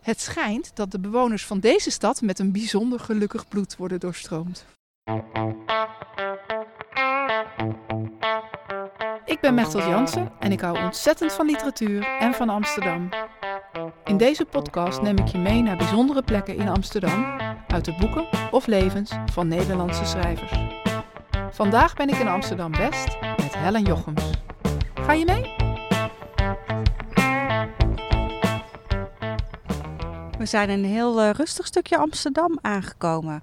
Het schijnt dat de bewoners van deze stad met een bijzonder gelukkig bloed worden doorstroomd. Ik ben Mechtel Jansen en ik hou ontzettend van literatuur en van Amsterdam. In deze podcast neem ik je mee naar bijzondere plekken in Amsterdam uit de boeken of levens van Nederlandse schrijvers. Vandaag ben ik in Amsterdam West met Helen Jochems. Ga je mee? We zijn een heel uh, rustig stukje Amsterdam aangekomen.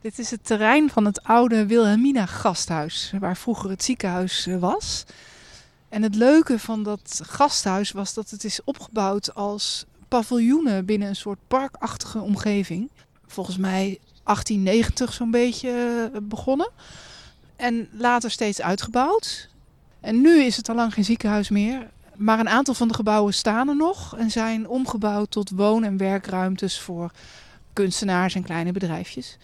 Dit is het terrein van het oude Wilhelmina gasthuis, waar vroeger het ziekenhuis uh, was. En het leuke van dat gasthuis was dat het is opgebouwd als paviljoenen binnen een soort parkachtige omgeving. Volgens mij 1890 zo'n beetje uh, begonnen. En later steeds uitgebouwd. En nu is het al lang geen ziekenhuis meer. Maar een aantal van de gebouwen staan er nog en zijn omgebouwd tot woon- en werkruimtes voor kunstenaars en kleine bedrijfjes.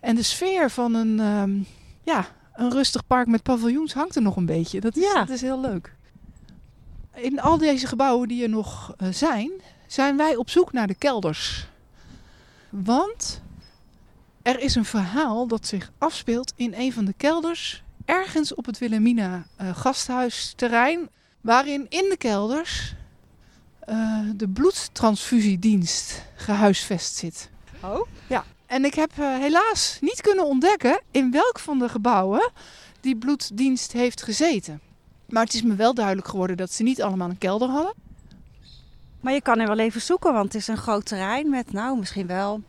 En de sfeer van een, um, ja, een rustig park met paviljoens hangt er nog een beetje. Dat is, ja. dat is heel leuk. In al deze gebouwen die er nog uh, zijn, zijn wij op zoek naar de kelders. Want er is een verhaal dat zich afspeelt in een van de kelders, ergens op het Wilhelmina uh, gasthuisterrein waarin in de kelders uh, de bloedtransfusiedienst gehuisvest zit. Oh? Ja, en ik heb uh, helaas niet kunnen ontdekken in welk van de gebouwen die bloeddienst heeft gezeten. Maar het is me wel duidelijk geworden dat ze niet allemaal een kelder hadden. Maar je kan er wel even zoeken, want het is een groot terrein met nou misschien wel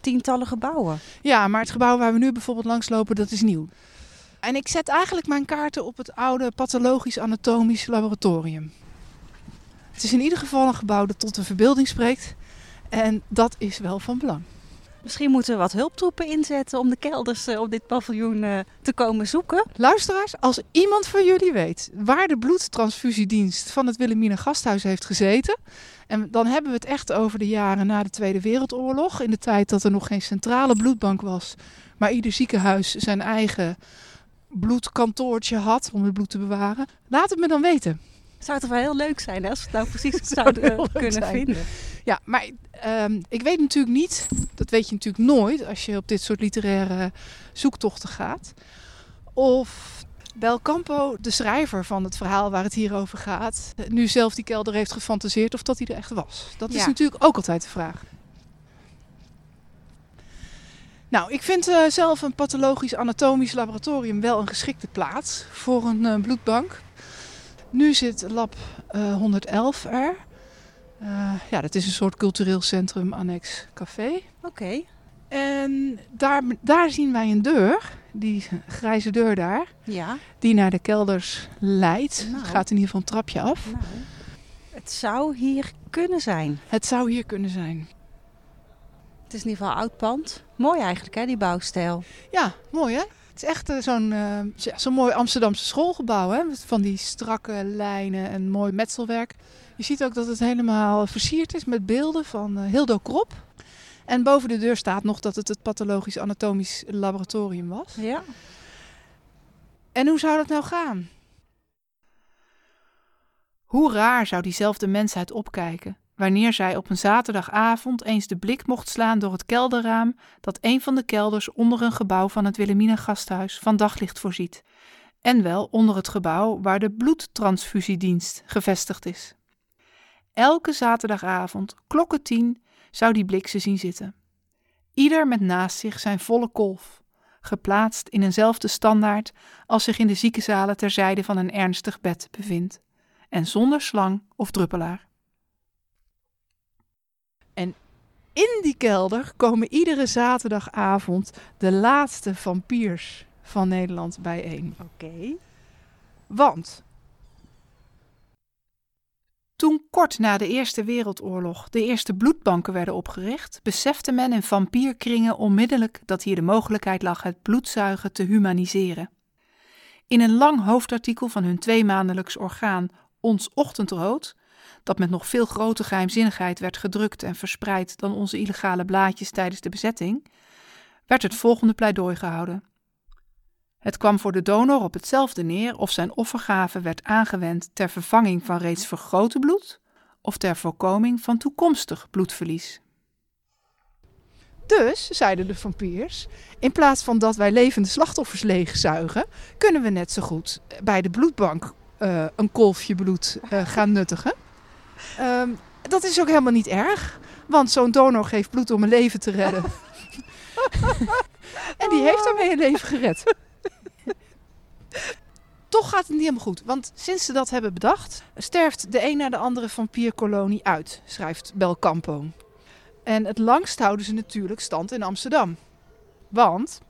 tientallen gebouwen. Ja, maar het gebouw waar we nu bijvoorbeeld langslopen, dat is nieuw. En ik zet eigenlijk mijn kaarten op het oude pathologisch-anatomisch laboratorium. Het is in ieder geval een gebouw dat tot de verbeelding spreekt. En dat is wel van belang. Misschien moeten we wat hulptroepen inzetten om de kelders op dit paviljoen te komen zoeken. Luisteraars, als iemand van jullie weet waar de bloedtransfusiedienst van het Wilhelmina Gasthuis heeft gezeten. En dan hebben we het echt over de jaren na de Tweede Wereldoorlog. In de tijd dat er nog geen centrale bloedbank was. Maar ieder ziekenhuis zijn eigen bloedkantoortje had om het bloed te bewaren. Laat het me dan weten. Zou het wel heel leuk zijn hè, als we het nou precies zouden kunnen zijn. vinden. Ja, maar um, ik weet natuurlijk niet, dat weet je natuurlijk nooit als je op dit soort literaire zoektochten gaat. Of Belcampo, de schrijver van het verhaal waar het hier over gaat, nu zelf die kelder heeft gefantaseerd of dat hij er echt was. Dat is natuurlijk ook altijd de vraag. Nou, ik vind uh, zelf een pathologisch anatomisch laboratorium wel een geschikte plaats voor een uh, bloedbank. Nu zit lab uh, 111 er. Ja, dat is een soort cultureel centrum annex café. Oké. Okay. En daar, daar zien wij een deur, die grijze deur daar, ja. die naar de kelders leidt. Nou. Het gaat in ieder geval een trapje af. Nou, het zou hier kunnen zijn. Het zou hier kunnen zijn. Het is in ieder geval oud pand. Mooi eigenlijk, hè, die bouwstijl. Ja, mooi hè? Het is echt uh, zo'n uh, ja, zo'n mooi Amsterdamse schoolgebouw, hè? Van die strakke lijnen en mooi metselwerk. Je ziet ook dat het helemaal versierd is met beelden van uh, Hildo Krop. En boven de deur staat nog dat het het pathologisch anatomisch laboratorium was. Ja. En hoe zou dat nou gaan? Hoe raar zou diezelfde mensheid opkijken wanneer zij op een zaterdagavond eens de blik mocht slaan door het kelderraam dat een van de kelders onder een gebouw van het Wilhelmina gasthuis van daglicht voorziet, en wel onder het gebouw waar de bloedtransfusiedienst gevestigd is. Elke zaterdagavond, klokken tien, zou die blik ze zien zitten. Ieder met naast zich zijn volle kolf, geplaatst in eenzelfde standaard als zich in de ziekenzalen ter zijde van een ernstig bed bevindt, en zonder slang of druppelaar. En in die kelder komen iedere zaterdagavond de laatste vampiers van Nederland bijeen. Oké. Okay. Want toen kort na de Eerste Wereldoorlog de eerste bloedbanken werden opgericht, besefte men in vampierkringen onmiddellijk dat hier de mogelijkheid lag het bloedzuigen te humaniseren. In een lang hoofdartikel van hun tweemaandelijks orgaan Ons Ochtendrood dat met nog veel grotere geheimzinnigheid werd gedrukt en verspreid dan onze illegale blaadjes tijdens de bezetting, werd het volgende pleidooi gehouden. Het kwam voor de donor op hetzelfde neer of zijn offergave werd aangewend ter vervanging van reeds vergroten bloed, of ter voorkoming van toekomstig bloedverlies. Dus, zeiden de vampiers, in plaats van dat wij levende slachtoffers leegzuigen, kunnen we net zo goed bij de bloedbank uh, een kolfje bloed uh, gaan nuttigen. Um, dat is ook helemaal niet erg, want zo'n donor geeft bloed om een leven te redden. en die heeft daarmee een leven gered. Toch gaat het niet helemaal goed, want sinds ze dat hebben bedacht, sterft de een na de andere vampierkolonie uit, schrijft Belcampo. En het langst houden ze natuurlijk stand in Amsterdam. Want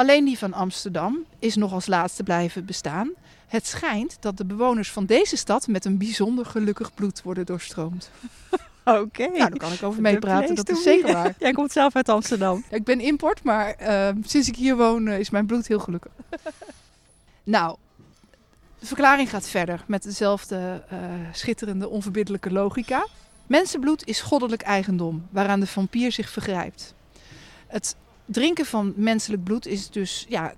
alleen die van Amsterdam is nog als laatste blijven bestaan. Het schijnt dat de bewoners van deze stad met een bijzonder gelukkig bloed worden doorstroomd. Oké. Nou, daar kan ik over meepraten, dat is zeker waar. Jij komt zelf uit Amsterdam. Ik ben import, maar uh, sinds ik hier woon uh, is mijn bloed heel gelukkig. nou, de verklaring gaat verder met dezelfde uh, schitterende, onverbiddelijke logica. Mensenbloed is goddelijk eigendom waaraan de vampier zich vergrijpt. Het drinken van menselijk bloed is dus ja,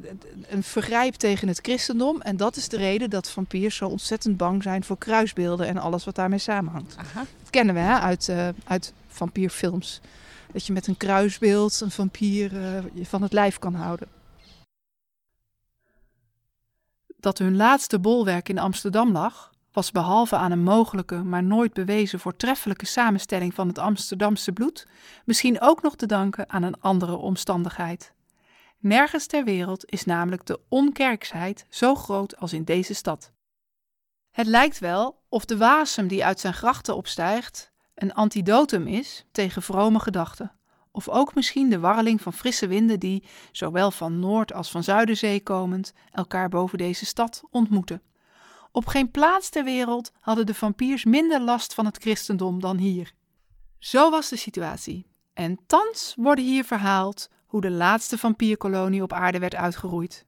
een vergrijp tegen het christendom. En dat is de reden dat vampiers zo ontzettend bang zijn voor kruisbeelden en alles wat daarmee samenhangt. Aha. Dat kennen we hè, uit, uh, uit vampierfilms. Dat je met een kruisbeeld een vampier uh, van het lijf kan houden. Dat hun laatste bolwerk in Amsterdam lag, was behalve aan een mogelijke, maar nooit bewezen voortreffelijke samenstelling van het Amsterdamse bloed, misschien ook nog te danken aan een andere omstandigheid. Nergens ter wereld is namelijk de onkerksheid zo groot als in deze stad. Het lijkt wel of de wasem die uit zijn grachten opstijgt een antidotum is tegen vrome gedachten, of ook misschien de warreling van frisse winden die, zowel van Noord- als van Zuiderzee komend, elkaar boven deze stad ontmoeten. Op geen plaats ter wereld hadden de vampiers minder last van het christendom dan hier. Zo was de situatie. En thans worden hier verhaald hoe de laatste vampierkolonie op aarde werd uitgeroeid.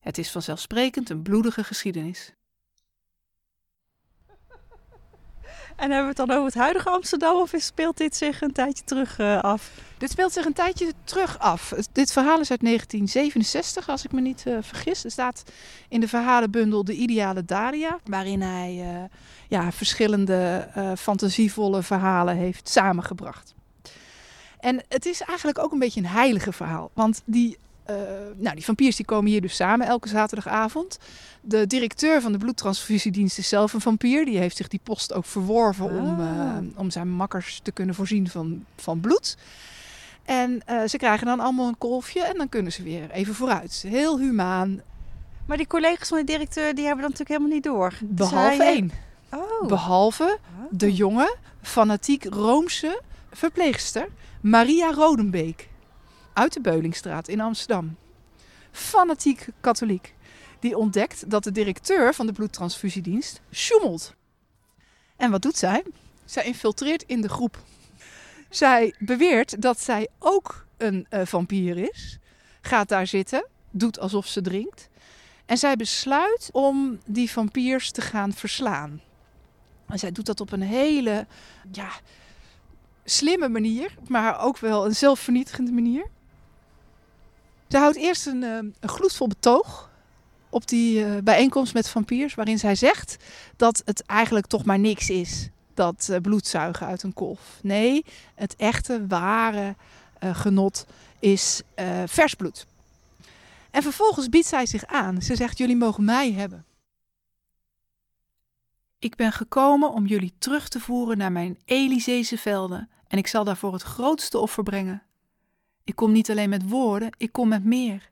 Het is vanzelfsprekend een bloedige geschiedenis. En hebben we het dan over het huidige Amsterdam of speelt dit zich een tijdje terug uh, af? Dit speelt zich een tijdje terug af. Dit verhaal is uit 1967, als ik me niet uh, vergis. Er staat in de verhalenbundel De Ideale Daria, waarin hij uh, ja, verschillende fantasievolle verhalen heeft samengebracht. En het is eigenlijk ook een beetje een heilige verhaal. Want die uh, nou, die vampiers die komen hier dus samen elke zaterdagavond. De directeur van de bloedtransfusiedienst is zelf een vampier. Die heeft zich die post ook verworven om, uh, om zijn makkers te kunnen voorzien van, van bloed. En uh, ze krijgen dan allemaal een kolfje en dan kunnen ze weer even vooruit. Heel humaan. Maar die collega's van de directeur die hebben dan natuurlijk helemaal niet door. Behalve hij, één. Oh. Behalve oh. de jonge, fanatiek Roomse verpleegster Maria Rodenbeek uit de Beulingstraat in Amsterdam. Fanatiek katholiek. Die ontdekt dat de directeur van de bloedtransfusiedienst sjoemelt. En wat doet zij? Zij infiltreert in de groep. Zij beweert dat zij ook een uh, vampier is. Gaat daar zitten, doet alsof ze drinkt. En zij besluit om die vampiers te gaan verslaan. En zij doet dat op een hele ja, slimme manier, maar ook wel een zelfvernietigende manier. Ze houdt eerst een, eh, een gloedvol betoog op die uh, bijeenkomst met vampiers, waarin zij zegt dat het eigenlijk toch maar niks is, dat uh, bloedzuigen uit een kolf. Nee, het echte, ware uh, genot is vers bloed. En vervolgens biedt zij zich aan. Ze zegt: Jullie mogen mij hebben. Ik ben gekomen om jullie terug te voeren naar mijn Elyseese velden en ik zal daarvoor het grootste offer brengen. Ik kom niet alleen met woorden, ik kom met meer.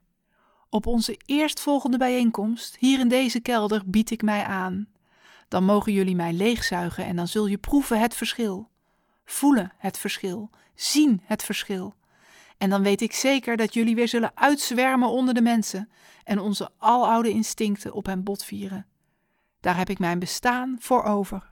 Op onze eerstvolgende bijeenkomst, hier in deze kelder, bied ik mij aan. Dan mogen jullie mij leegzuigen en dan zul je proeven het verschil. Voelen het verschil, zien het verschil. En dan weet ik zeker dat jullie weer zullen uitzwermen onder de mensen en onze aloude instincten op hen botvieren. Daar heb ik mijn bestaan voor over.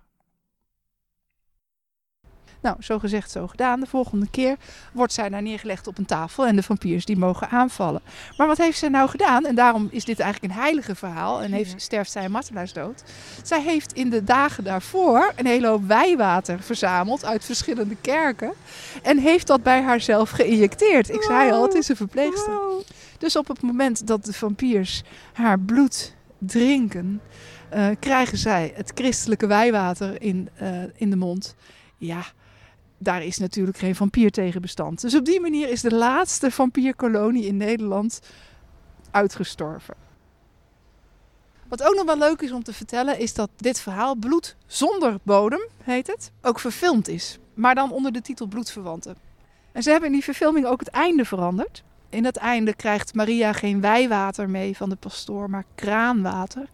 Nou, zo gezegd, zo gedaan. De volgende keer wordt zij daar neergelegd op een tafel en de vampiers die mogen aanvallen. Maar wat heeft zij nou gedaan? En daarom is dit eigenlijk een heilige verhaal en heeft, sterft zij een martelaarsdood. Zij heeft in de dagen daarvoor een hele hoop wijwater verzameld uit verschillende kerken en heeft dat bij haarzelf geïnjecteerd. Ik zei al, het is een verpleegster. Dus op het moment dat de vampiers haar bloed drinken, eh, krijgen zij het christelijke wijwater in, eh, in de mond. Ja, daar is natuurlijk geen vampier tegen bestand. Dus op die manier is de laatste vampierkolonie in Nederland uitgestorven. Wat ook nog wel leuk is om te vertellen, is dat dit verhaal Bloed zonder bodem, heet het, ook verfilmd is. Maar dan onder de titel Bloedverwanten. En ze hebben in die verfilming ook het einde veranderd. In het einde krijgt Maria geen wijwater mee van de pastoor, maar kraanwater.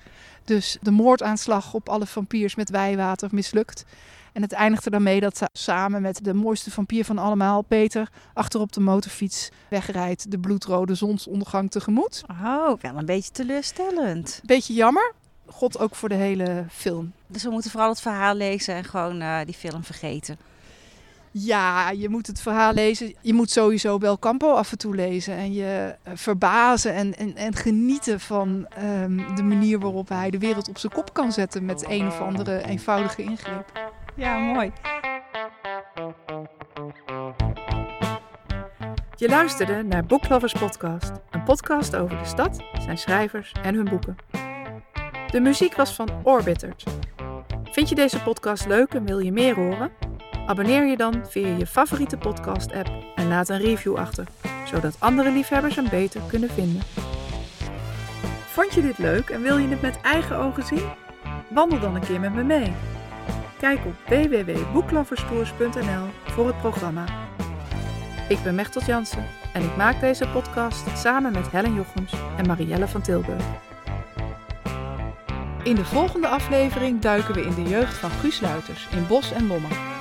Dus de moordaanslag op alle vampiers met wijwater mislukt. En het eindigt er dan mee dat ze samen met de mooiste vampier van allemaal, Peter, achterop de motorfiets wegrijdt de bloedrode zonsondergang tegemoet. Oh, wel een beetje teleurstellend. Beetje jammer. God ook voor de hele film. Dus we moeten vooral het verhaal lezen en gewoon uh, die film vergeten. Ja, je moet het verhaal lezen. Je moet sowieso Belcampo af en toe lezen. En je uh, verbazen en, en, en, genieten van um, de manier waarop hij de wereld op zijn kop kan zetten met een of andere eenvoudige ingreep. Ja, mooi. Je luisterde naar Booklovers Podcast, een podcast over de stad, zijn schrijvers en hun boeken. De muziek was van Orbitert. Vind je deze podcast leuk en wil je meer horen? Abonneer je dan via je favoriete podcast-app en laat een review achter, zodat andere liefhebbers hem beter kunnen vinden. Vond je dit leuk en wil je het met eigen ogen zien? Wandel dan een keer met me mee. Kijk op www.boekloverstoers.nl voor het programma. Ik ben Mechtelt Jansen en ik maak deze podcast samen met Helen Jochems en Marielle van Tilburg. In de volgende aflevering duiken we in de jeugd van Guus Luiters in Bos en Lommer.